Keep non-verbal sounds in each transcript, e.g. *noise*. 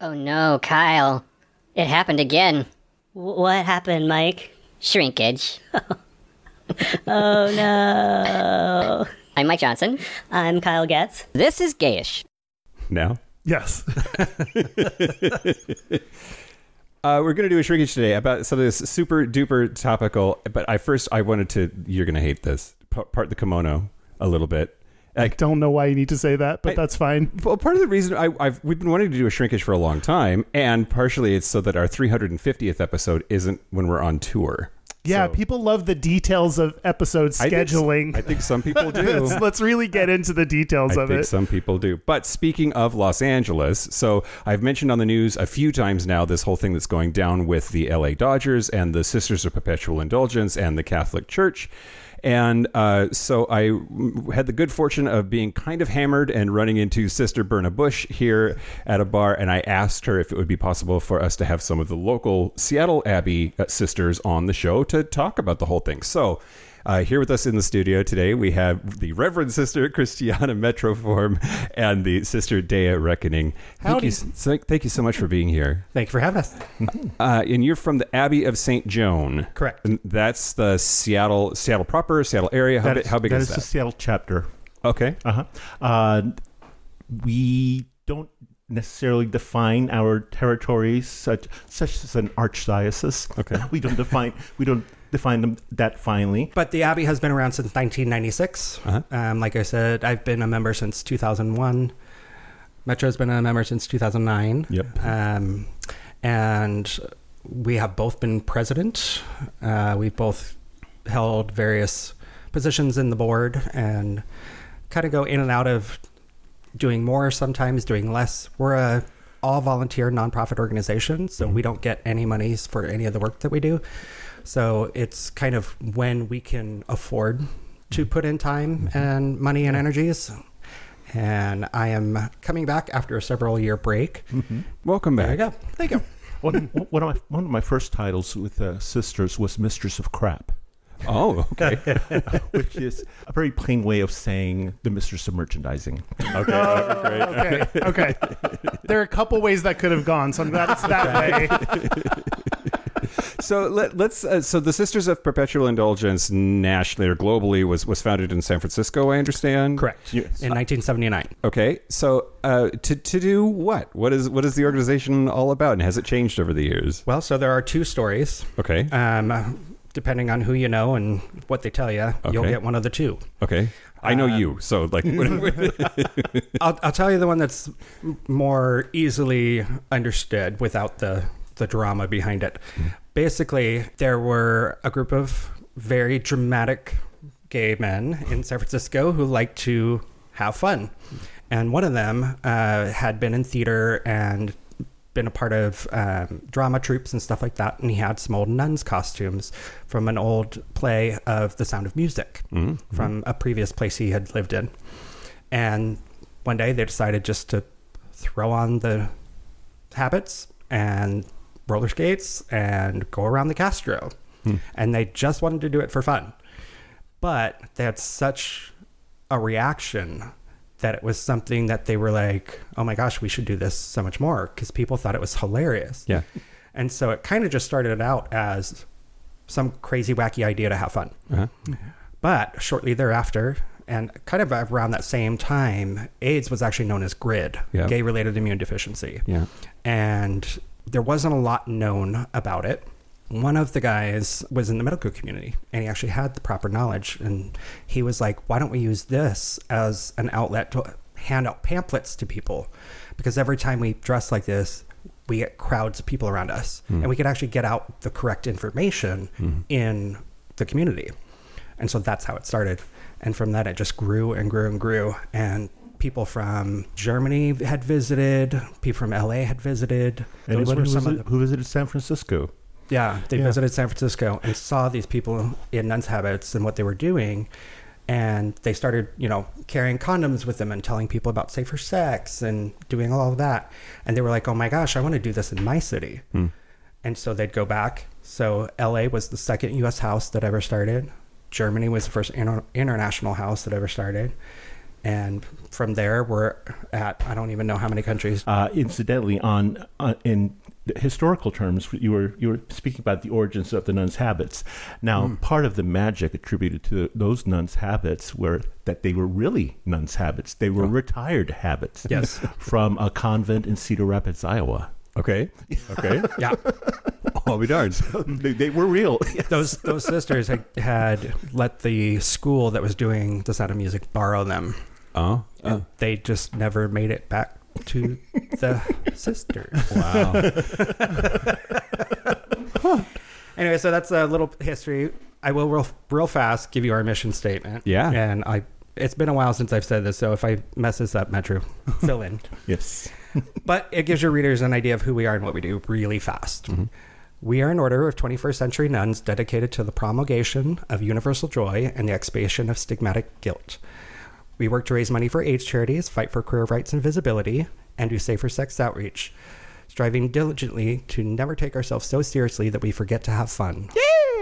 Oh no, Kyle. It happened again. W- what happened, Mike? Shrinkage. *laughs* Oh no. *laughs* I'm Mike Johnson. I'm Kyle Getz. This is Gayish. now. Yes. *laughs* Uh, we're going to do a shrinkage today about some of this super duper topical. But I first I wanted to. You're going to hate this. Pa- Part the kimono a little bit. I don't know why you need to say that, but I- that's fine. Well, part of the reason I, I've we've been wanting to do a shrinkage for a long time, and partially it's so that our 350th episode isn't when we're on tour. Yeah, So- people love the details of episode I think scheduling. I think some people *laughs* do. let's, let's really get into the details I of think it. some people do. But speaking of Los Angeles, so I've mentioned on the news a few times now this whole thing that's going down with the LA Dodgers and the Sisters of Perpetual Indulgence and the Catholic Church. And uh, so I had the good fortune of being kind of hammered and running into Sister Berna Bush here at a bar. And I asked her if it would be possible for us to have some of the local Seattle Abbey uh, sisters on the show to talk about the whole thing. So uh, here with us in the studio today, we have the Reverend Sister Christiana Metroform and the Sister Daya Reckoning. Thank Howdy. you, thank you so much for being here. Thank you for having us. *laughs* Uh, and you're from the Abbey of St. Joan. Correct. And that's the Seattle, Seattle proper, Seattle area. How, That big, how big that is the that? Seattle chapter. Okay. Uh-huh. Uh We don't necessarily define our territories such such as an archdiocese. Okay. *laughs* we don't define we don't define them that finely. But the Abbey has been around since 1996. Uh-huh. Um, like I said, I've been a member since 2001. Metro's been a member since 2009. Yep. Um, and we have both been president. Uh, we've both held various positions in the board and kind of go in and out of doing more sometimes, doing less. We're a all volunteer nonprofit organization, so we don't get any monies for any of the work that we do. So it's kind of when we can afford to put in time and money and energies. And I am coming back after a several year break. Welcome back. There you go. Thank you. *laughs* One, one of my one of my first titles with uh, sisters was Mistress of Crap, Oh, *laughs* okay. *laughs* which is a very plain way of saying the mistress of merchandising. okay. uh, great. okay, okay. There are a couple ways that could have gone, so I'm glad it's that way. So let, let's. Uh, so the Sisters of Perpetual Indulgence, nationally or globally, was was founded in San Francisco. I understand. Correct. Yes. In 1979. Okay. So uh, to to do what? What is what is the organization all about, and has it changed over the years? Well, so there are two stories. Okay. Um, depending on who you know and what they tell you, you'll get one of the two. Okay. I know Uh, you, so like. *laughs* *laughs* I'll, I'll tell you the one that's more easily understood without the, the drama behind it. Basically, there were a group of very dramatic gay men in San Francisco who liked to have fun. And one of them uh, had been in theater and been a part of um, drama troupes and stuff like that. And he had some old nuns' costumes from an old play of The Sound of Music Mhm. from a previous place he had lived in. And one day they decided just to throw on the habits and roller skates and go around the Castro. And they just wanted to do it for fun. But they had such a reaction that it was something that they were like, oh my gosh, we should do this so much more because people thought it was hilarious. Yeah. And so it kind of just started out as some crazy, wacky idea to have fun. Uh-huh. But shortly thereafter, and kind of around that same time, AIDS was actually known as GRID, Yeah. gay related immune deficiency. Yeah. And there wasn't a lot known about it. One of the guys was in the medical community and he actually had the proper knowledge. And he was like, why don't we use this as an outlet to hand out pamphlets to people? Because every time we dress like this, we get crowds of people around us and we could actually get out the correct information mm-hmm. in the community. And so that's how it started. And from that, it just grew and grew and grew. And people from Germany had visited, people from LA had visited. Those Anyone were who, some of visited, the- who visited San Francisco? yeah, they Yeah. visited San Francisco and saw these people in nuns' habits and what they were doing. And they started, you know, carrying condoms with them and telling people about safer sex and doing all of that. And they were like, oh my gosh, I want to do this in my city. Hmm. And so they'd go back. So LA was the second US house that ever started. Germany was the first inter- international house that ever started. And from there, we're at I don't even know how many countries. Uh, incidentally, on uh, in historical terms, you were you were speaking about the origins of the nuns' habits. Now, part of the magic attributed to those nuns' habits were that they were really nuns' habits. They were retired habits. Yes. *laughs* from a convent in Cedar Rapids, Iowa. Okay. Okay. *laughs* Yeah, I'll be darned. they, they were real. *laughs* those those sisters had, had let the school that was doing the Sound of Music borrow them. Oh. And oh. they just never made it back to the *laughs* sisters. wow. Anyway, so that's a little history. I will real, real fast give you our mission statement. Yeah. And I it's been a while since I've said this, so if I mess this up, Metro, *laughs* fill in. yes. But it gives your readers an idea of who we are and what we do really fast. Mm-hmm. We are an order of 21st century nuns dedicated to the promulgation of universal joy and the expiation of stigmatic guilt. We work to raise money for AIDS charities, fight for queer rights and visibility, and do safer sex outreach, striving diligently to never take ourselves so seriously that we forget to have fun.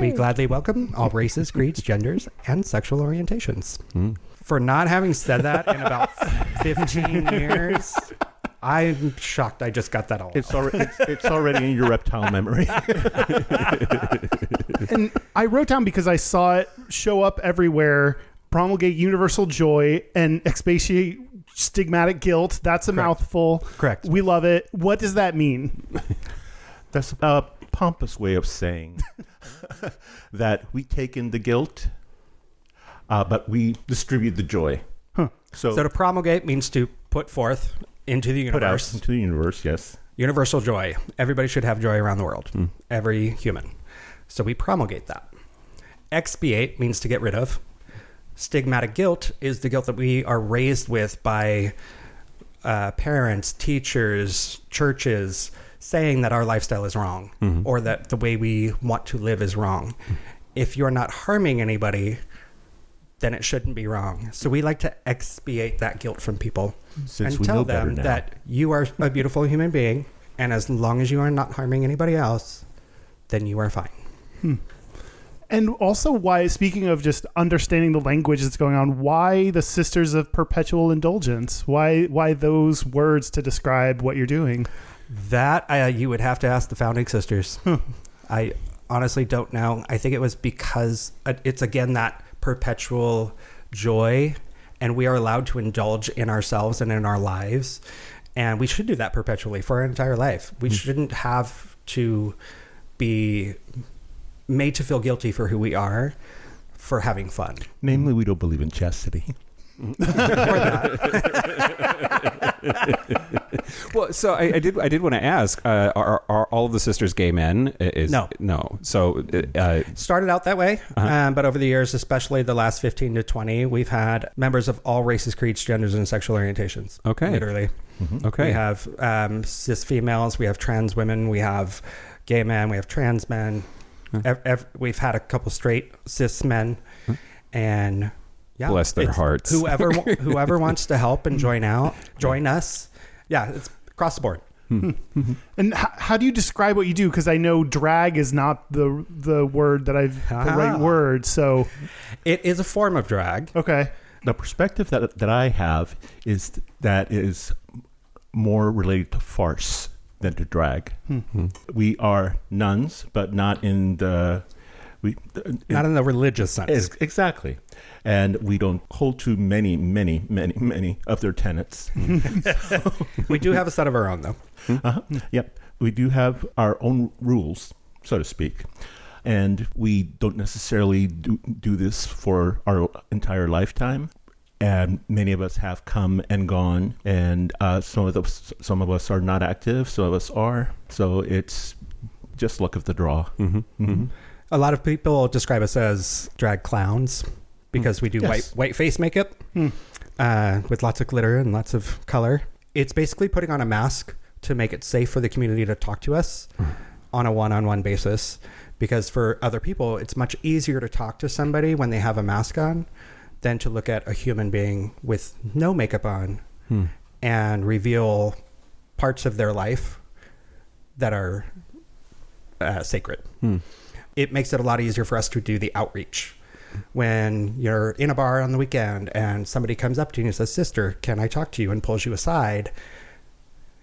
We gladly welcome all races, creeds, genders, and sexual orientations. Hmm. For not having said that in about 15 years, I'm shocked I just got that all. It's already it's, it's already in your reptile memory. *laughs* and I wrote down because I saw it show up everywhere. Promulgate universal joy and expatiate stigmatic guilt. That's a mouthful. Correct. We love it. What does that mean? *laughs* That's a pompous way of saying *laughs* that we take in the guilt, uh, but we distribute the joy. So, So to promulgate means to put forth into the put out universe into the universe, yes. universal joy. Everybody should have joy around the world. Every human. So we promulgate that. Expiate means to get rid of. Stigmatic guilt is the guilt that we are raised with by uh, parents, teachers, churches saying that our lifestyle is wrong mm-hmm. or that the way we want to live is wrong. Mm-hmm. If you're not harming anybody, then it shouldn't be wrong. So we like to expiate that guilt from people Since and we tell know them that you are a beautiful human being, and as long as you are not harming anybody else, then you are fine. Hmm. And also, why, speaking of just understanding the language that's going on, why the Sisters of Perpetual Indulgence? Why, why those words to describe what you're doing? That uh, you would have to ask the founding sisters. I honestly don't know. I think it was because uh, it's again that perpetual joy, and we are allowed to indulge in ourselves and in our lives, and we should do that perpetually for our entire life. We shouldn't have to be made to feel guilty for who we are for having fun. Namely, we don't believe in chastity. or *laughs* that. Well, so I, I did. I did want to ask: uh, are, are all of the sisters gay men? Is, No. no. So, uh, started out that way, Uh-huh. um, but over the years, especially the last 15 to 20, we've had members of all races, creeds, genders, and sexual orientations. Okay. Literally. okay. We have um, cis females, we have trans women, we have gay men, we have trans men. Ev- ev- we've had a couple straight cis men. And yeah, Bless their hearts. Whoever *laughs* whoever wants to help and join out, join us. Yeah, it's across the board. And h- how do you describe what you do? Because I know drag is not the the word that I've the right Ah. word. So It is a form of drag. okay, The perspective that, that I have is that is more related to farce than to drag. We are nuns, but not in the we Not in the religious sense. Ex- exactly, and we don't hold to many, many, many, many of their tenets. *laughs* we do have a set of our own, though. Uh-huh. Yep. We do have our own rules, so to speak. And we don't necessarily do, do this for our entire lifetime. And many of us have come and gone, and uh, some of us, some of us are not active, some of us are. So it's just luck of the draw. Mm-hmm. A lot of people describe us as drag clowns because we do Yes. white white face makeup uh, with lots of glitter and lots of color. It's basically putting on a mask to make it safe for the community to talk to us on a one-on-one basis. Because for other people, it's much easier to talk to somebody when they have a mask on than to look at a human being with no makeup on and reveal parts of their life that are uh, sacred. It makes it a lot easier for us to do the outreach. when you're in a bar on the weekend and somebody comes up to you and says, Sister, can I talk to you? and pulls you aside,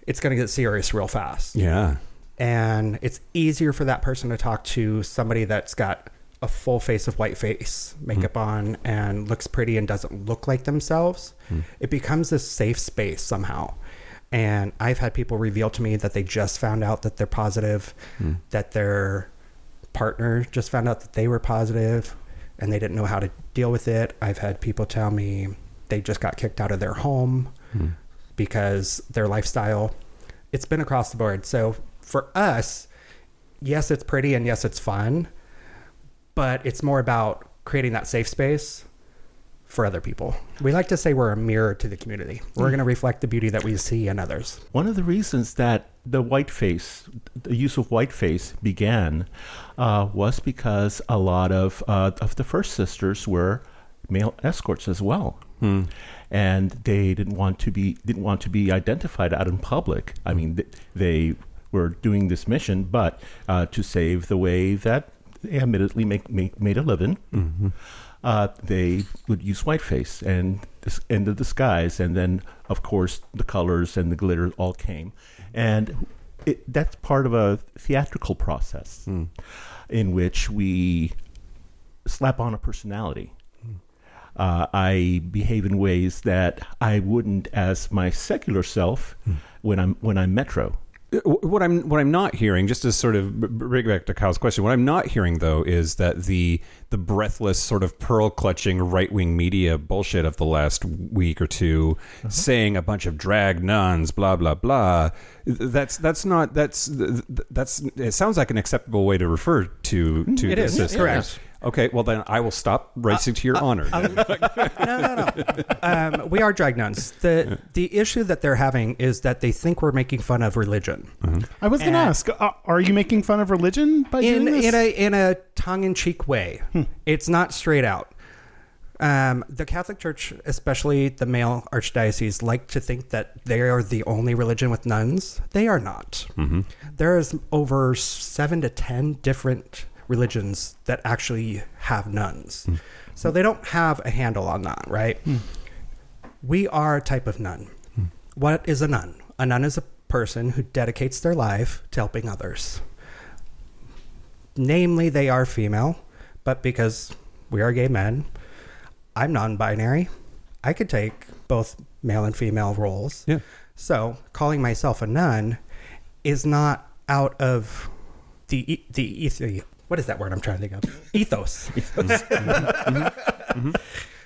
it's going to get serious real fast. Yeah. And it's easier for that person to talk to somebody that's got a full face of white face, makeup hmm. on, and looks pretty and doesn't look like themselves. Hmm. It becomes this safe space somehow. And I've had people reveal to me that they just found out that they're positive, hmm. that their partner just found out that they were positive and they didn't know how to deal with it. I've had people tell me they just got kicked out of their home because their lifestyle. It's been across the board. So for us, yes, it's pretty and yes, it's fun, but it's more about creating that safe space for other people. We like to say we're a mirror to the community. We're going to reflect the beauty that we see in others. One of the reasons that the whiteface, the use of whiteface began, uh, was because a lot of uh, of the first sisters were male escorts as well, and they didn't want to be didn't want to be identified out in public. I mean, th- they were doing this mission, but uh, to save the way that they admittedly make, make made a living. Uh, they would use whiteface and and the disguise, and then of course the colors and the glitter all came, and it, that's part of a theatrical process in which we slap on a personality. Uh, I behave in ways that I wouldn't as my secular self when I'm when I'm metro. What I'm what I'm not hearing, just to sort of bring back to Kyle's question, what I'm not hearing though is that the the breathless sort of pearl clutching right wing media bullshit of the last week or 2 uh-huh. saying a bunch of drag nuns, blah blah blah. That's that's not that's that's it sounds like an acceptable way to refer to to hmm, It the is, system. correct. Okay, well then I will stop racing to your honor. no, no, no. *laughs* Um, we are drag nuns. The the issue that they're having is that they think we're making fun of religion I was going to ask, uh, are you making fun of religion by in doing this? in a in a tongue in cheek way. It's not straight out. Um, the Catholic Church, especially the male archdiocese, like to think that they are the only religion with nuns. They are not. There is over seven to ten different religions that actually have nuns. Hmm. So they don't have a handle on that, right? Hmm. We are a type of nun. Hmm. What is a nun? A nun is a person who dedicates their life to helping others. Namely, they are female, but because we are gay men, I'm non binary. I could take both male and female roles. Yeah. So calling myself a nun is not out of the the what is that word I'm trying to think of? *laughs* Ethos. *laughs* Mm-hmm. Mm-hmm. Mm-hmm.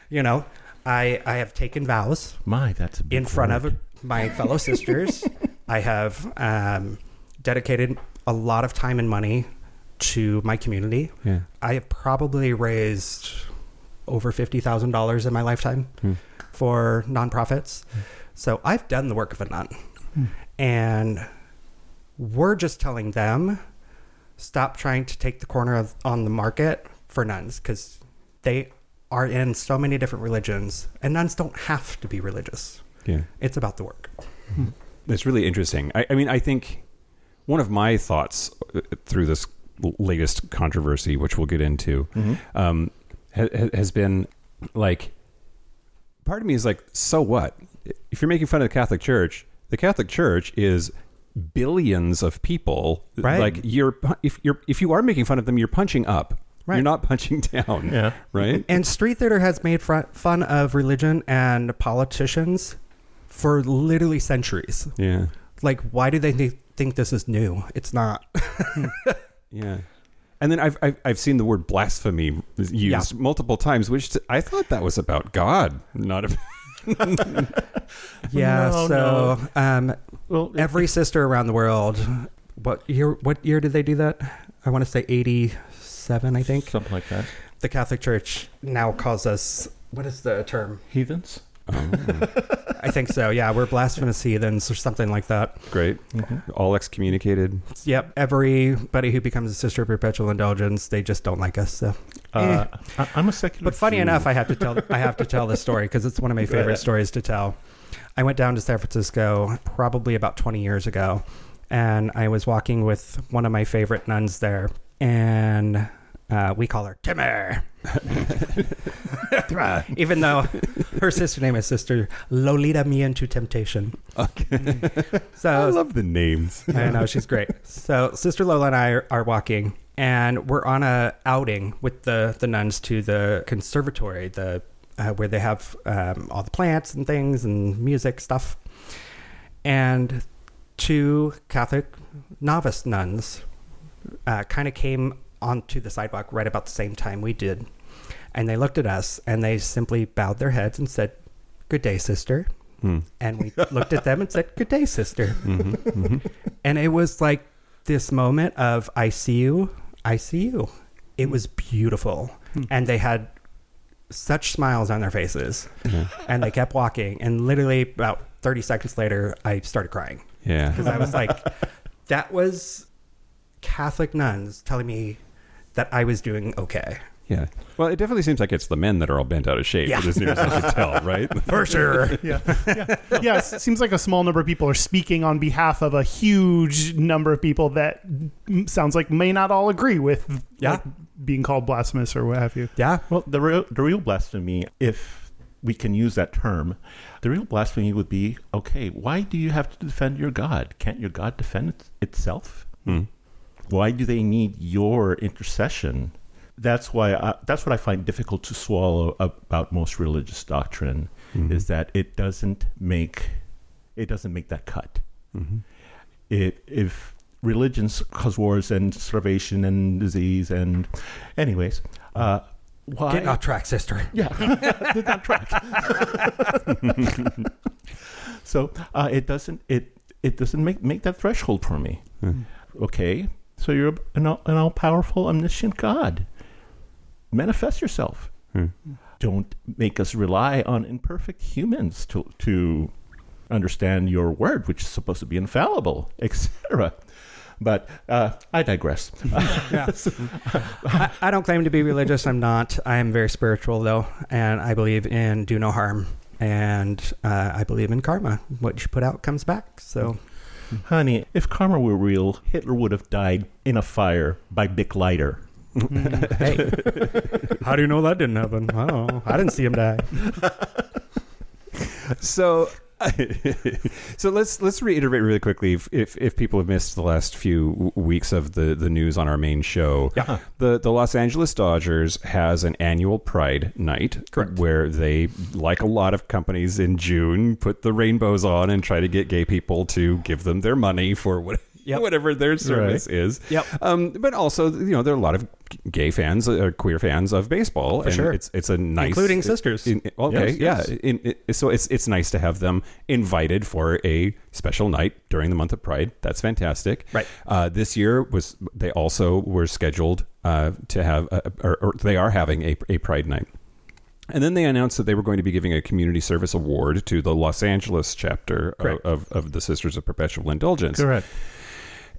You know, I I have taken vows My, that's in front word. of my fellow sisters. *laughs* I have um, dedicated a lot of time and money to my community. Yeah. I have probably raised over fifty thousand dollars in my lifetime hmm. for nonprofits. Hmm. So I've done the work of a nun, hmm. and we're just telling them stop trying to take the corner of on the market for nuns because they are in so many different religions, and nuns don't have to be religious. Yeah. It's about the work. *laughs* That's really interesting. I, I mean, I think one of my thoughts uh, through this latest controversy, which we'll get into, um, ha- ha- has been like, part of me is like, so what? If you're making fun of the Catholic Church, the Catholic Church is billions of people. Right. Like you're, if you're, if you are making fun of them, you're punching up. right. You're not punching *laughs* down. Yeah. Right. And street theater has made fr- fun of religion and politicians for literally centuries. yeah. Like, why do they th- think this is new? It's not. Hmm. Yeah. And then I've, I've I've seen the word blasphemy used multiple times, which I thought that was about God, not about. *laughs* yeah. No, so, um, Well, every sister around the world. What year? What year did they do that? I want to say eighty-seven. I think something like that. the Catholic Church now calls us. What is the term? Heathens. I think so. Yeah, we're blasphemous heathens or something like that. Great, all excommunicated. Yep. Everybody who becomes a sister of perpetual indulgence, they just don't like us. So. Uh, I, I'm a secular. But funny Jew. enough, I have to tell I have to tell this story because it's one of my *laughs* favorite ahead. stories to tell. I went down to San Francisco probably about 20 years ago, and I was walking with one of my favorite nuns there, and Uh, we call her Timmer. *laughs* *laughs* Even though her sister name is Sister Lolita Me into Temptation. Okay. *laughs* So I love the names. I know she's great. So Sister Lola and I are, are walking, and we're on a outing with the the nuns to the conservatory, the uh, where they have um, all the plants and things and music stuff, and two Catholic novice nuns uh, kind of came onto the sidewalk right about the same time we did, and they looked at us and they simply bowed their heads and said, "Good day, sister." Hmm. And we looked at them and said, Good day, sister. *laughs* Mhm, mhm. And it was like this moment of, I see you, I see you. It was beautiful. And they had such smiles on their faces. Yeah. And they kept walking. And literally about 30 seconds later, I started crying Yeah. because I was like, *laughs* that was Catholic nuns telling me that I was doing okay. Yeah. Well, it definitely seems like it's the men that are all bent out of shape, Yeah. as near as I can tell, right? *laughs* For sure. *laughs* yeah, yeah, yeah. It seems like a small number of people are speaking on behalf of a huge number of people that sounds like may not all agree with Yeah. like, being called blasphemous or what have you. Yeah. Well, the real, the real blasphemy, if we can use that term, the real blasphemy would be okay, why do you have to defend your God? Can't your God defend it, itself? Hmm. Why do they need your intercession? That's why I, that's what I find difficult to swallow about most religious doctrine Mhm. is that it doesn't make it doesn't make that cut. Mhm. It if religions cause wars and starvation and disease and anyways, uh, why Getting off track, sister. *laughs* yeah, *laughs* did not track. *laughs* so uh, it doesn't it it doesn't make make that threshold for me. Hmm. Okay, so you're an all, an all powerful omniscient God. Manifest yourself. Hmm. Don't make us rely on imperfect humans to to understand your word, which is supposed to be infallible, *laughs* etc. But uh, I digress. *laughs* *laughs* I, I don't claim to be religious. I'm not. I am very spiritual, though, and I believe in do no harm. And uh, I believe in karma. What you put out comes back. So, Honey, if karma were real, Hitler would have died in a fire by Bic Lighter. Mm, hey, *laughs* how do you know that didn't happen? I don't know. I didn't see him die. So, *laughs* so let's let's reiterate really quickly if, if if people have missed the last few weeks of the the news on our main show. Yeah. The the Los Angeles Dodgers has an annual Pride night, Correct. where they, like a lot of companies in June, put the rainbows on and try to get gay people to give them their money for what, Yep. whatever their service is. Yep. Um, but also, you know, there are a lot of gay fans, uh, queer fans of baseball, and sure. it's it's a nice, Including sisters. in- okay, Yes, yeah. yes. In, it, so it's it's nice to have them invited for a special night during the month of Pride. That's fantastic. Right. Uh, this year was they also were scheduled uh, to have, a, or, or they are having a, a Pride night. And then they announced that they were going to be giving a community service award to the Los Angeles chapter of, of, of the Sisters of Perpetual Indulgence. Correct.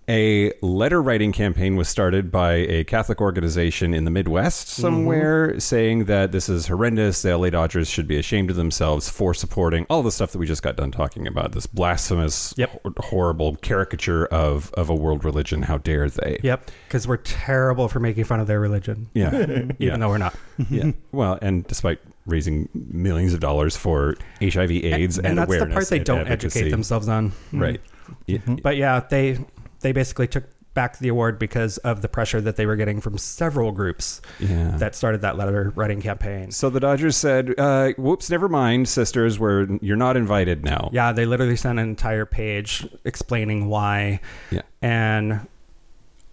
A letter writing campaign was started by a Catholic organization in the Midwest mm-hmm. somewhere saying that this is horrendous. The LA Dodgers should be ashamed of themselves for supporting all the stuff that we just got done talking about. This blasphemous, Yep. hor- horrible caricature of, of a world religion. How dare they? Yep. Because we're terrible for making fun of their religion, Yeah. *laughs* even yeah. though we're not. *laughs* yeah. Well, and despite raising millions of dollars for HIV, AIDS, and, and that's the part they don't advocacy. educate themselves on. Right. Mm-hmm. Yeah. But yeah, they they basically took back the award because of the pressure that they were getting from several groups Yeah. that started that letter writing campaign. So the Dodgers said, uh, "Whoops, never mind, sisters. We're you're not invited now." Yeah, they literally sent an entire page explaining why. Yeah. And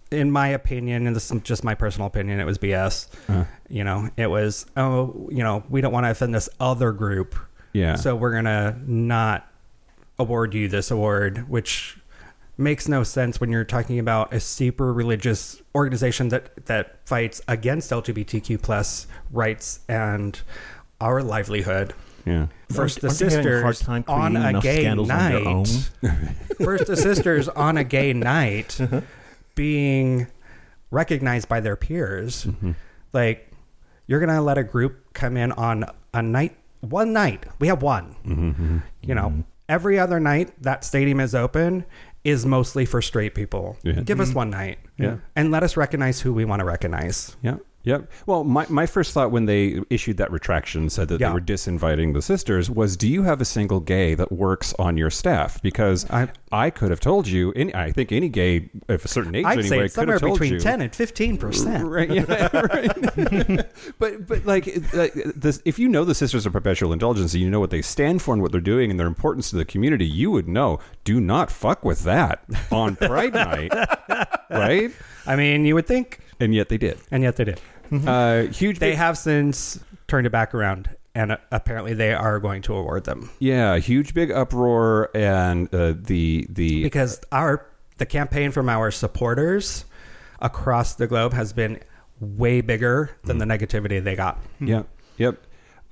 in my opinion, and this is just my personal opinion, it was BS. Uh, You know, it was, oh, you know, we don't want to offend this other group. yeah. So we're going to not award you this award, which makes no sense when you're talking about a super religious organization that, that fights against LGBTQ plus rights and our livelihood. yeah. First, the Aren't they hard sisters time on a gay scandals on night. *laughs* First, the sisters on a gay night being recognized by their peers. Mm-hmm. Like, you're going to let a group come in on a night, one night. We have one. Mm-hmm. You know, every other night that stadium is open is mostly for straight people. Yeah. Give us mm-hmm. one night. Yeah. And let us recognize who we want to recognize. Yeah. Yep. Well, my, my first thought when they issued that retraction said that Yeah. they were disinviting the sisters was, do you have a single gay that works on your staff? Because I, I- could have told you. Any, I think any gay of a certain age I'd anyway say could somewhere have told between you. 10 and 15 percent. Right, yeah, right. *laughs* but but like like, this, if you know the Sisters of Perpetual Indulgence, and you know what they stand for and what they're doing and their importance to the community, you would know. Do not fuck with that on Pride Night, *laughs* right? I mean, you would think, And yet they did. and yet they did. Uh, huge. They big- have since turned it back around, and uh, apparently they are going to award them Yeah, huge big uproar and uh, the the because our the campaign from our supporters across the globe has been way bigger than the negativity they got, yeah yep.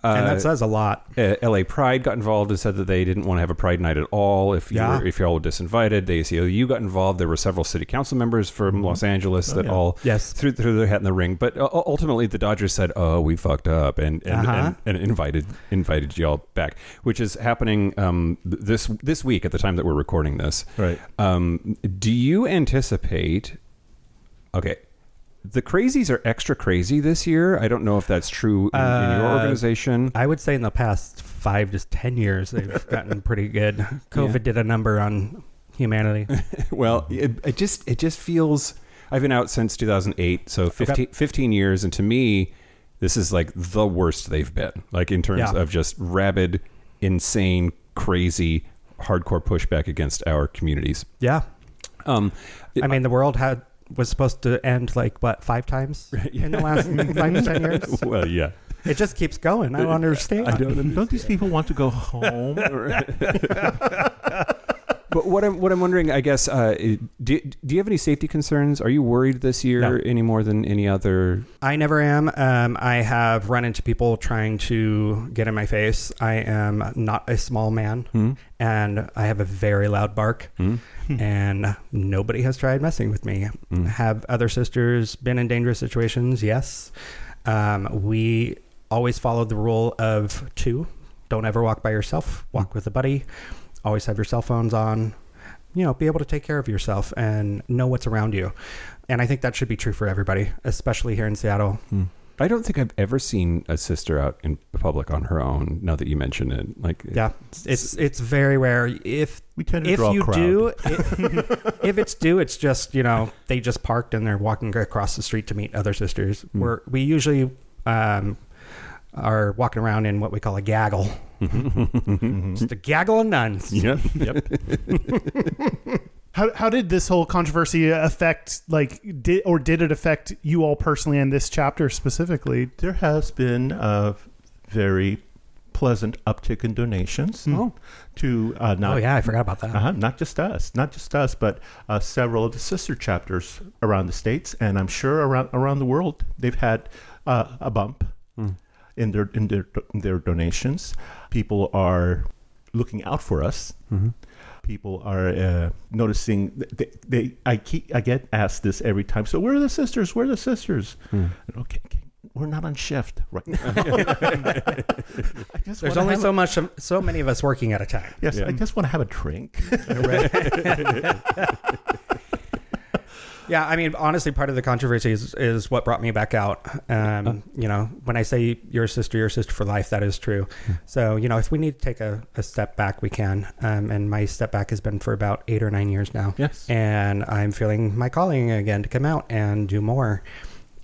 Uh, and that says a lot. uh, LA Pride got involved and said that they didn't want to have a Pride night at all. If you Yeah. were, if y'all were disinvited, the ACLU got involved. There were several city council members from Los Angeles that yeah. all Yes. threw, threw their hat in the ring. But uh, ultimately, the Dodgers said, "Oh, we fucked up," and and, Uh-huh. and, and invited invited y'all back, which is happening um, this this week at the time that we're recording this. Right. Um, do you anticipate? Okay. The crazies are extra crazy this year. I don't know if that's true in, in your Uh, organization. I would say in the past five to ten years they've *laughs* gotten pretty good. COVID did a number on humanity. *laughs* Well, it, it just it just feels. I've been out since 2008, so 15, 15 years, and to me, this is like the worst they've been. Like in terms Yeah. of just rabid, insane, crazy, hardcore pushback against our communities. Yeah, Um, I mean the world had was supposed to end like what five times *laughs* in the last *laughs* five to ten years. well, yeah. It just keeps going. I don't *laughs* understand. Don't these people want to go home? But what I'm what I'm wondering, I guess, uh, do, do you have any safety concerns? Are you worried this year No. any more than any other? I never am. Um, I have run into people trying to get in my face. I am not a small man, Hmm? and I have a very loud bark. Hmm? and nobody has tried messing with me. Mm. Have other sisters been in dangerous situations? Yes. Um, we always followed the rule of two. Don't ever walk by yourself. Walk with a buddy. Always have your cell phones on. You know, be able to take care of yourself and know what's around you. And I think that should be true for everybody, especially here in Seattle. I don't think I've ever seen a sister out in public on her own. Now that you mention it, like Yeah, it's it's very rare. If We tend to if draw you crowd. do, *laughs* it, if it's due, it's just you know they just parked and they're walking across the street to meet other sisters. Hmm. We're we usually um, are walking around in what we call a gaggle, just a gaggle of nuns. *laughs* Yep. Yep. How, how did this whole controversy affect, like, did or did it affect you all personally in this chapter specifically? There has been a very pleasant uptick in donations Oh. to uh, not Oh yeah, I forgot about that. Uh-huh, not just us, not just us, but uh, several of the sister chapters around the states, and I'm sure around around the world, they've had uh, a bump in their in their in their donations. People are looking out for us. People are uh, noticing. They, they, I keep, I get asked this every time. So where are the sisters? Where are the sisters? Okay, okay, we're not on shift right now. *laughs* I just There's only so a- much, so many of us working at a time. Yes, Yeah. I just want to have a drink. *laughs* *laughs* Yeah, I mean, honestly, part of the controversy is, is what brought me back out. Um, you know, when I say your sister, your sister for life, that is true. So, you know, if we need to take a, a step back, we can. Um, and my step back has been for about eight or nine years now. Yes. And I'm feeling my calling again to come out and do more.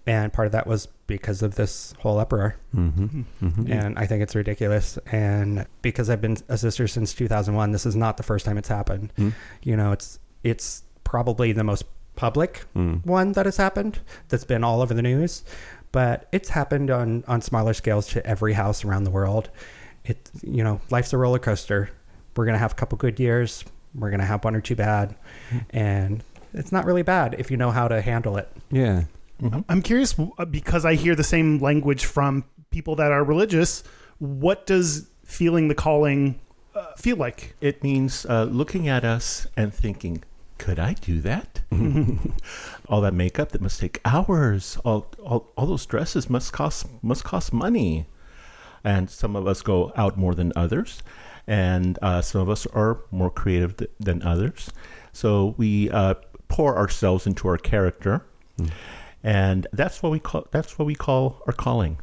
And part of that was because of this whole uproar. Mm-hmm. And I think it's ridiculous. And because I've been a sister since 2001, this is not the first time it's happened. Mm. You know, it's it's probably the most public Mm. one that has happened that's been all over the news, but it's happened on on smaller scales to every house around the world. It you know, life's a roller coaster. We're gonna have a couple good years. We're gonna have one or two bad, and it's not really bad if you know how to handle it. Yeah. I'm curious uh, because I hear the same language from people that are religious. What does feeling the calling uh, feel like? It means uh, looking at us and thinking, could I do that? *laughs* all that makeup that must take hours. All, all, all those dresses must cost must cost money. And some of us go out more than others, and uh, some of us are more creative th- than others. So we uh, pour ourselves into our character, and that's what we call that's what we call our calling.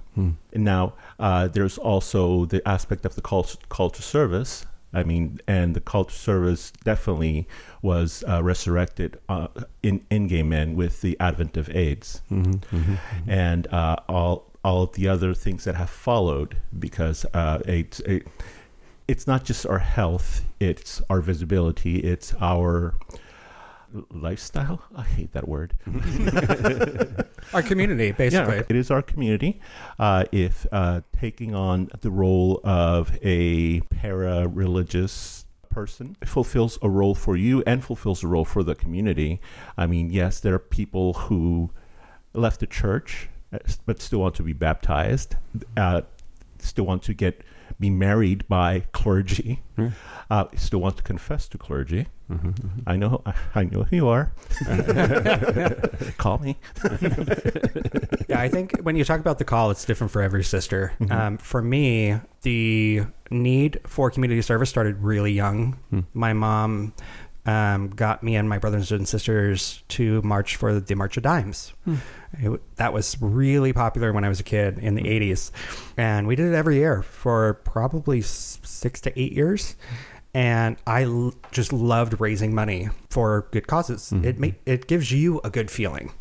And now uh, there's also the aspect of the call call to service. I mean, and the call to service definitely was uh, resurrected uh, in in gay men with the advent of AIDS, and uh, all all of the other things that have followed because uh, AIDS. It, it's not just our health; it's our visibility, it's our lifestyle. I hate that word. *laughs* Our community, *laughs* basically. Yeah, it is our community. Uh, if uh, taking on the role of a para religious person fulfills a role for you and fulfills a role for the community, I mean, yes, there are people who left the church uh, but still want to be baptized, uh, still want to get be married by clergy, hmm. uh, still want to confess to clergy. Mm-hmm, mm-hmm. I know, I know who you are. *laughs* Call me. *laughs* yeah, I think when you talk about the call, it's different for every sister. Mm-hmm. Um, for me, the need for community service started really young. Hmm. My mom um, got me and my brothers and sisters to march for the March of Dimes. Hmm. It that was really popular when I was a kid in the hmm. 80s. And we did it every year for probably six to eight years. And I l- just loved raising money for good causes. Hmm. It ma- it gives you a good feeling.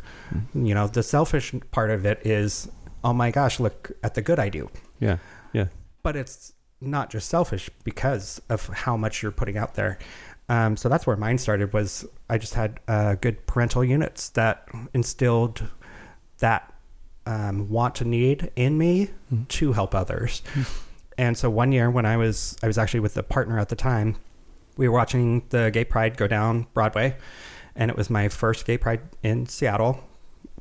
You know, the selfish part of it is, oh my gosh, look at the good I do. Yeah. Yeah. But it's not just selfish because of how much you're putting out there. Um, so that's where mine started. Was I just had uh, good parental units that instilled that um, want to need in me to help others. And so one year when I was I was actually with a partner at the time, we were watching the Gay Pride go down Broadway, and it was my first Gay Pride in Seattle.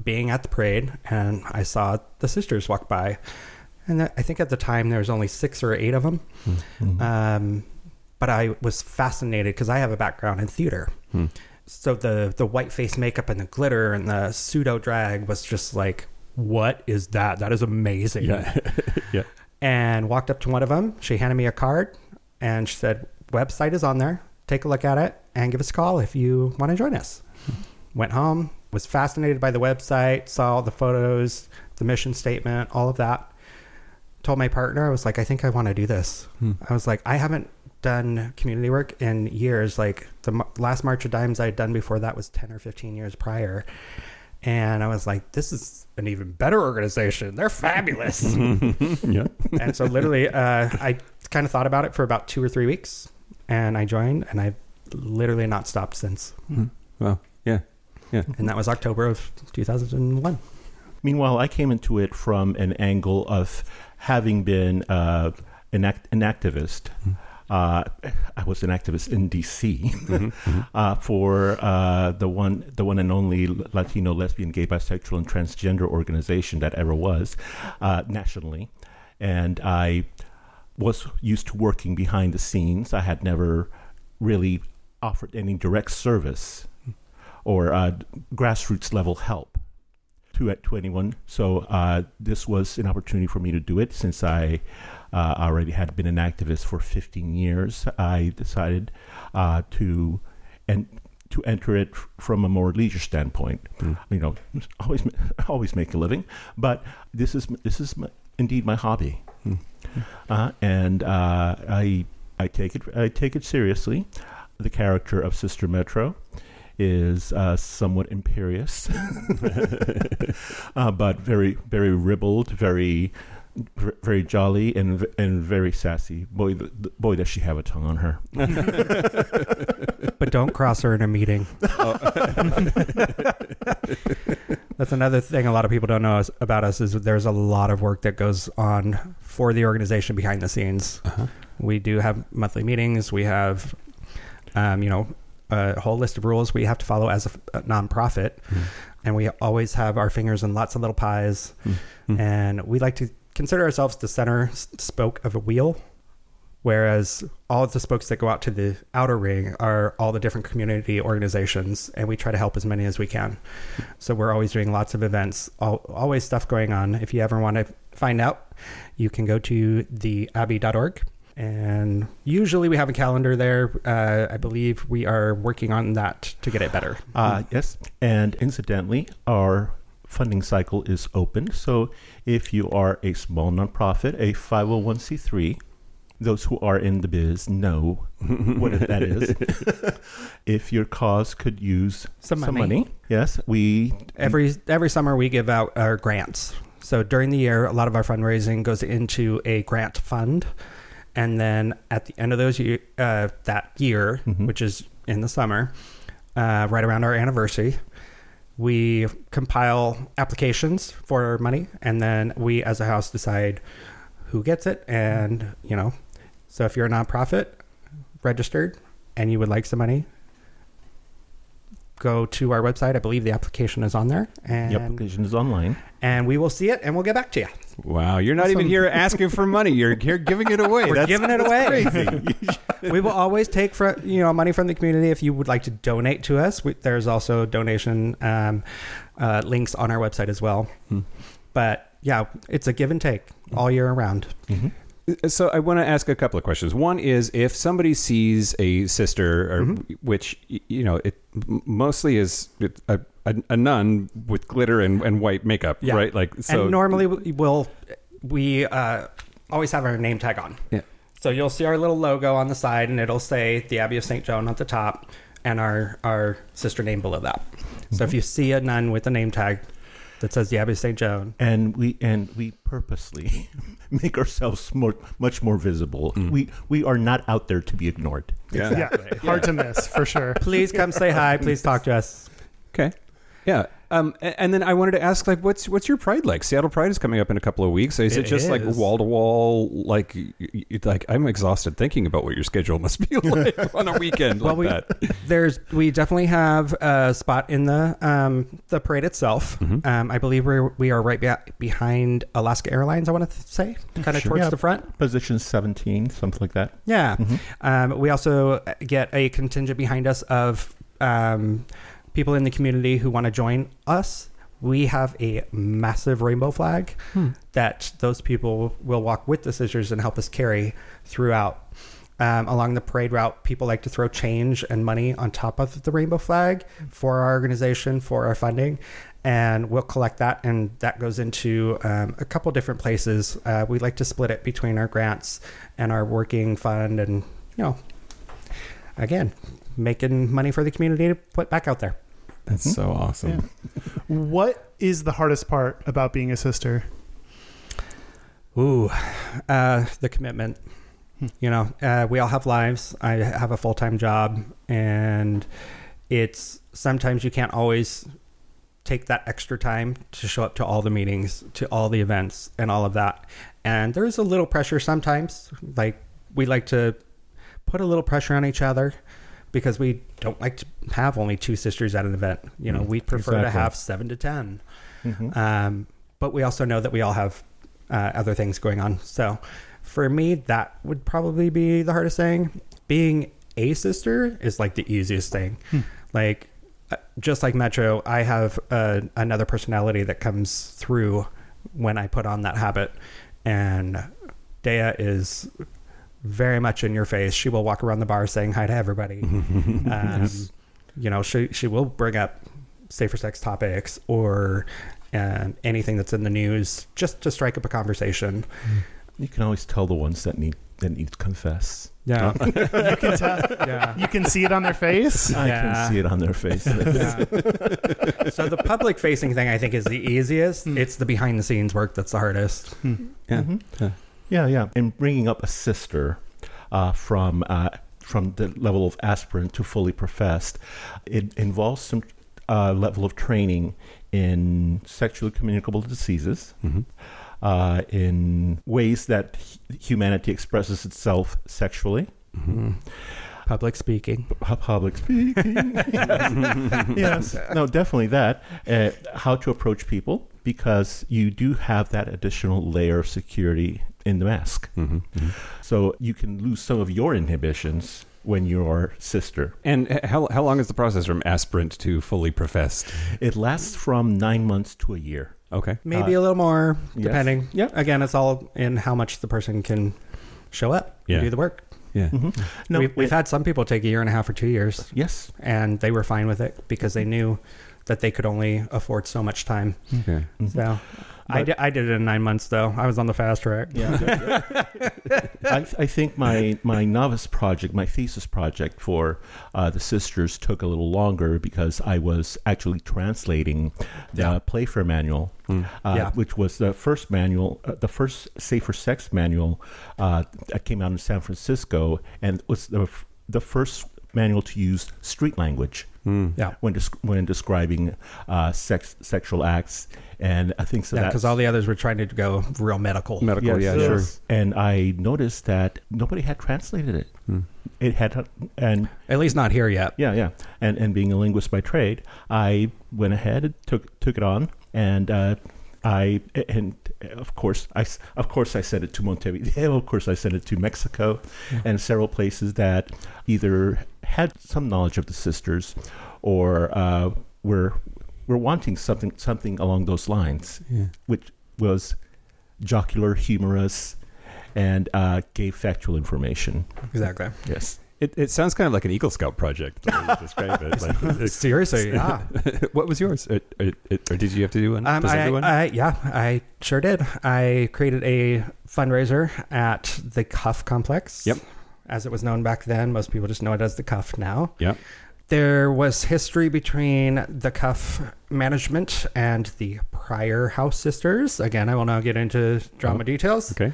Being at the parade, and I saw the sisters walk by, and I think at the time there was only six or eight of them. Um, but I was fascinated because I have a background in theater. Hmm. So the the white face makeup and the glitter and the pseudo drag was just like, what is that? That is amazing. Yeah. *laughs* yeah. And walked up to one of them. She handed me a card and she said, "Website is on there. Take a look at it and give us a call if you want to join us." Hmm. Went home, was fascinated by the website, saw all the photos, the mission statement, all of that. Told my partner, I was like, I think I want to do this. Hmm. I was like, I haven't done community work in years. Like the m- last March of Dimes I had done before that was 10 or 15 years prior. And I was like, this is an even better organization. They're fabulous. *laughs* Yeah. and so literally, uh, I kind of thought about it for about two or three weeks and I joined and I've literally not stopped since. Well, yeah. Yeah. And that was October of 2001. Meanwhile, I came into it from an angle of having been uh, an, act- an activist. Uh, I was an activist in D.C. *laughs* uh, for uh, the one, the one and only Latino, lesbian, gay, bisexual, and transgender organization that ever was uh, nationally, and I was used to working behind the scenes. I had never really offered any direct service or uh, grassroots level help to to anyone. So uh, this was an opportunity for me to do it since I uh, already had been an activist for 15 years. I decided uh, to and to enter it from a more leisure standpoint. You know, *laughs* always *laughs* always make a living, but this is this is my, indeed my hobby, uh, and uh, I I take it I take it seriously. The character of Sister Metro is uh, somewhat imperious, *laughs* uh, but very, very ribald, very, very jolly, and and very sassy. Boy, th- th- boy, does she have a tongue on her. but don't cross her in a meeting. *laughs* That's another thing a lot of people don't know us, about us is there's a lot of work that goes on for the organization behind the scenes. Uh-huh. We do have monthly meetings. We have, um, you know, a whole list of rules we have to follow as a, a nonprofit, hmm. and we always have our fingers in lots of little pies. Hmm. Hmm. And we like to consider ourselves the center spoke of a wheel whereas all of the spokes that go out to the outer ring are all the different community organizations and we try to help as many as we can. So we're always doing lots of events al always stuff going on. If you ever want to find out you can go to the abbey.org and usually we have a calendar there. Uh, i believe we are working on that to get it better. Uh, yes, and incidentally, our funding cycle is open. So if you are a small nonprofit, a 501c3, those who are in the biz know *laughs* what that is. *laughs* if your cause could use Some money. yes, we Every every summer we give out our grants. So during the year, a lot of our fundraising goes into a grant fund, and then at the end of those year, uh, that year, Mhm. which is in the summer, uh, right around our anniversary, we compile applications for money, and then we, as a house, decide who gets it, and you know, so if you're a nonprofit registered and you would like some money. Go to our website. I believe the application is on there, and the application is online. and we will see it and we'll get back to you. Wow, you're not even here asking for money. You're here giving it away. We're That's giving it away. crazy. *laughs* we will always take for you know money from the community if you would like to donate to us. We, there's also donation um, uh, links on our website as well. Hmm. But yeah, it's a give and take all year around. Mhm. So I want to ask a couple of questions. One is if somebody sees a sister, or Mm-hmm. which you know, it mostly is a, a, a nun with glitter and, and white makeup, Yeah. right? Like so. and normally we- we'll we uh, always have our name tag on. Yeah. So you'll see our little logo on the side, and it'll say the Abbey of St. Joan at the top, and our our sister name below that. So if you see a nun with a name tag that says the Abbey of St. Joan, and we and we purposely *laughs* make ourselves more much more visible. We we are not out there to be ignored. yeah. Yeah, hard to miss for sure. *laughs* please come say hi. Please talk to us. Okay. Yeah. Um, and then I wanted to ask, like, what's what's your Pride like? Seattle Pride is coming up in a couple of weeks. Is it, It just like wall to wall? Like, y- y- like I'm exhausted thinking about what your schedule must be *laughs* like *laughs* on a weekend Well, like we that. there's we definitely have a spot in the um, the parade itself. Mm-hmm. Um, I believe we're we are right be- behind Alaska Airlines. I want to th- say, kind of Sure. towards Yeah. the front. Position seventeen, something like that. Yeah. Um, we also get a contingent behind us of um, people in the community who want to join us. We have a massive rainbow flag that those people will walk with the scissors and help us carry throughout. Um, along the parade route, people like to throw change and money on top of the rainbow flag for our organization, for our funding. And we'll collect that, and that goes into um, a couple different places. Uh, we like to split it between our grants and our working fund, and you know, again, making money for the community to put back out there. That's so awesome. *laughs* What is the hardest part about being a sister? Ooh, uh, the commitment. You know, uh, we all have lives. I have a full time job, and it's sometimes you can't always take that extra time to show up to all the meetings, to all the events, and all of that. And there's a little pressure sometimes. Like, we like to put a little pressure on each other because we don't like to have only two sisters at an event. You know, we prefer to have seven to 10. Mhm. Um, but we also know that we all have uh, other things going on. So for me, that would probably be the hardest thing. Being a sister is like the easiest thing. Like, uh, just like Metro, I have uh, another personality that comes through when I put on that habit. And Daya is very much in your face. She will walk around the bar saying hi to everybody. *laughs* um, You know, she she will bring up safer sex topics or um, anything that's in the news just to strike up a conversation. You can always tell the ones that need that need to confess. Yeah, *laughs* You can tell. yeah. You can see it on their face. I Yeah. can see it on their face. *laughs* Yeah. so the public facing thing I think is the easiest. It's the behind the scenes work that's the hardest. Yeah. Mhm. Yeah. Yeah, yeah. And bringing up a sister uh, from uh, from the level of aspirant to fully professed, it involves some uh, level of training in sexually communicable diseases, Mhm. uh, in ways that hu- humanity expresses itself sexually. Public speaking. Pu- Public speaking. *laughs* *laughs* yes. No, definitely that. Uh, how to approach people because you do have that additional layer of security in the mask. Mhm. Mhm. So you can lose some of your inhibitions when you're sister. And how how long is the process from aspirant to fully professed? It lasts from nine months to a year. Okay. Maybe a little more, yes. depending. Yep. Again, it's all in how much the person can show up Yeah. and do the work. Yeah. No, we've, we've it- had some people take a year and a half or two years, yes. and they were fine with it because they knew that they could only afford so much time. Okay. So I, did, I did it in nine months, though. I was on the fast track. Yeah. *laughs* I, I think my, my novice project, my thesis project for uh, the sisters took a little longer because I was actually translating the Yeah. Playfair manual, uh, Yeah. which was the first manual, uh, the first safer sex manual uh, that came out in San Francisco, and was the, f- the first manual to use street language Yeah. when desc- when describing uh, sex sexual acts, and I think so. Yeah, because all the others were trying to go real medical. Medical, yeah, Yes, sure. And I noticed that nobody had translated it. Hmm. It had, and At least not here yet. yeah, yeah. And and being a linguist by trade, I went ahead and took took it on, and uh, I and of course I s- of course I sent it to Montevideo. *laughs* Of course I sent it to Mexico, and several places that either had some knowledge of the sisters, or uh, were were wanting something something along those lines, which was jocular, humorous, and uh, gave factual information. Exactly. Yes. It, it sounds kind of like an Eagle Scout project. the describe it. *laughs* Like, it's- *laughs* Seriously, yeah. *laughs* what was yours? Or, or, or did you have to do one? Um, Does I, everyone? I, yeah, I sure did. I created a fundraiser at the Cuff Complex. Yep. As it was known back then. Most people just know it as the Cuff now. yeah. There was history between the Cuff management and the prior House sisters. Again, I will not get into drama Oh, details. Okay.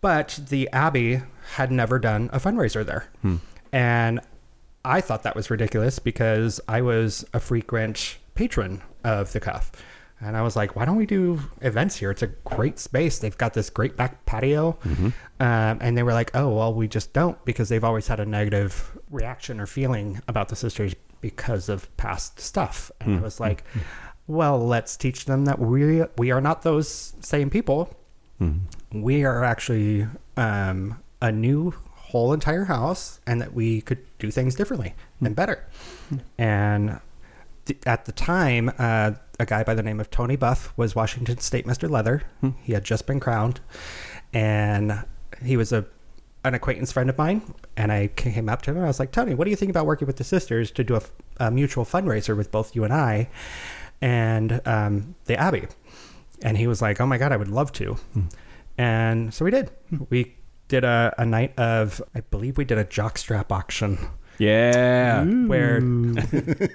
But the Abbey had never done a fundraiser there. Hmm. And I thought that was ridiculous because I was a frequent patron of the Cuff. And I was like, why don't we do events here? It's a great space. They've got this great back patio. Um, and they were like, oh, well, we just don't because they've always had a negative reaction or feeling about the sisters because of past stuff. And I was like, well, let's teach them that we, we are not those same people we are actually um, a new whole entire house and that we could do things differently and better. And th- at the time, uh, a guy by the name of Tony Buff was Washington State Mr. Leather. He had just been crowned, and he was a an acquaintance friend of mine. And I came up to him and I was like, Tony, what do you think about working with the sisters to do a mutual fundraiser with both you and I and um, the Abbey? And he was like, Oh my God, I would love to. And so we did. We did a, a night of, I believe we did a jockstrap auction Yeah. where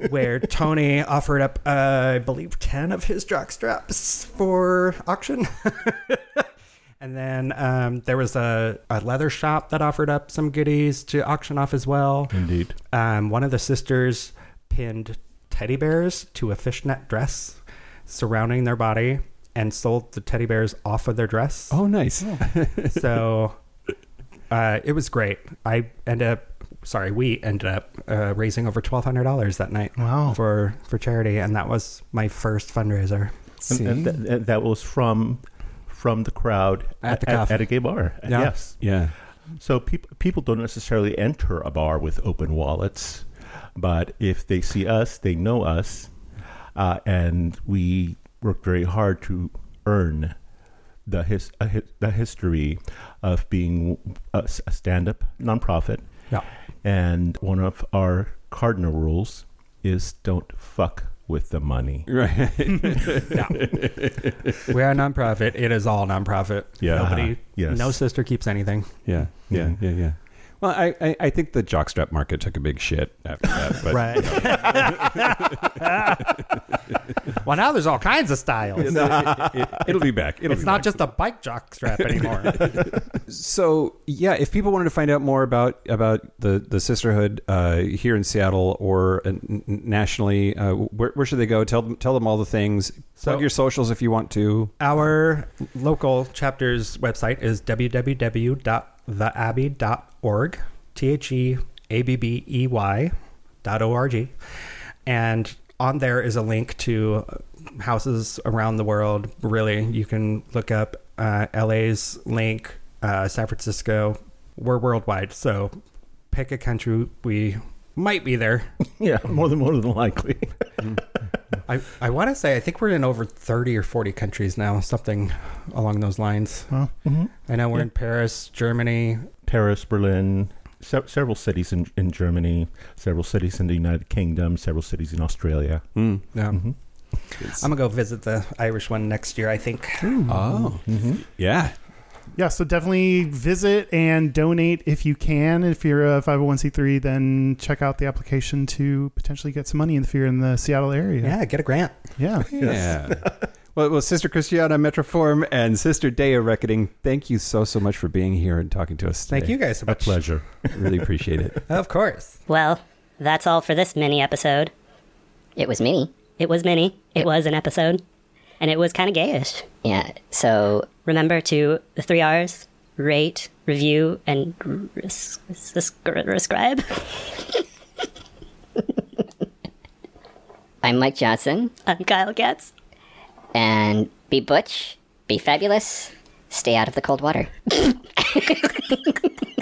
where Tony offered up, uh, I believe, ten of his jock straps for auction. *laughs* and then um, there was a, a leather shop that offered up some goodies to auction off as well. Indeed. Um, one of the sisters pinned teddy bears to a fishnet dress surrounding their body and sold the teddy bears off of their dress. Oh, nice. *laughs* So uh, it was great. I ended up, sorry, we ended up uh, raising over twelve hundred dollars that night. Wow. For for charity, and that was my first fundraiser. And, and, th- and that was from from the crowd At the at, at a gay bar. Yeah. Yes. Yeah. So people people don't necessarily enter a bar with open wallets, but if they see us, they know us, uh, and we work very hard to earn the his, uh, hi- the history of being a stand-up nonprofit. Yeah. And one of our cardinal rules is don't fuck with the money. Right. *laughs* Yeah. we are a nonprofit. It is all nonprofit. Yeah. Nobody, Uh-huh. Yes. no sister keeps anything. Yeah. Yeah. Yeah. Yeah. Well, I, I, I think the jockstrap market took a big shit after that. But *laughs* well, now there's all kinds of styles. it, will be back. It'll it's be not back. just a bike jockstrap anymore. *laughs* So yeah, if people wanted to find out more about about the the sisterhood uh, here in Seattle or uh, n- n- nationally, uh, where, where should they go? Tell them tell them all the things. So- Plug your socials if you want to. Our local chapter's website is www.theabbey.org, T H E A B B E Y dot O R G. And on there is a link to houses around the world. Really, you can look up uh, LA's link, uh, San Francisco. We're worldwide. So pick a country. We might be there. *laughs* Yeah, more than more than likely. *laughs* I, I want to say, I think we're in over 30 or 40 countries now, something along those lines. Well, I know we're in Paris, Germany, Paris, Berlin, se- several cities in, in Germany, several cities in the United Kingdom, several cities in Australia. Mm. Yeah. I'm gonna go visit the Irish one next year. I think. Oh, yeah. Yeah, so definitely visit and donate if you can. If you're a 501c3, then check out the application to potentially get some money if you're in the Seattle area. Yeah, get a grant. Yeah. Yeah. *laughs* well, well, Sister Christiana Metroform and Sister Daya Reckoning, thank you so, so much for being here and talking to us today. Thank you guys so much. A much. pleasure. Really appreciate it. *laughs* Of course. Well, that's all for this mini episode. It was mini. It was mini. It was an episode. And it was kind of gayish. Yeah. So Remember to the three R's rate, review, and res- res- rescribe. *laughs* I'm Mike Johnson, I'm Kyle Getz. And be butch, be fabulous, stay out of the cold water. *laughs*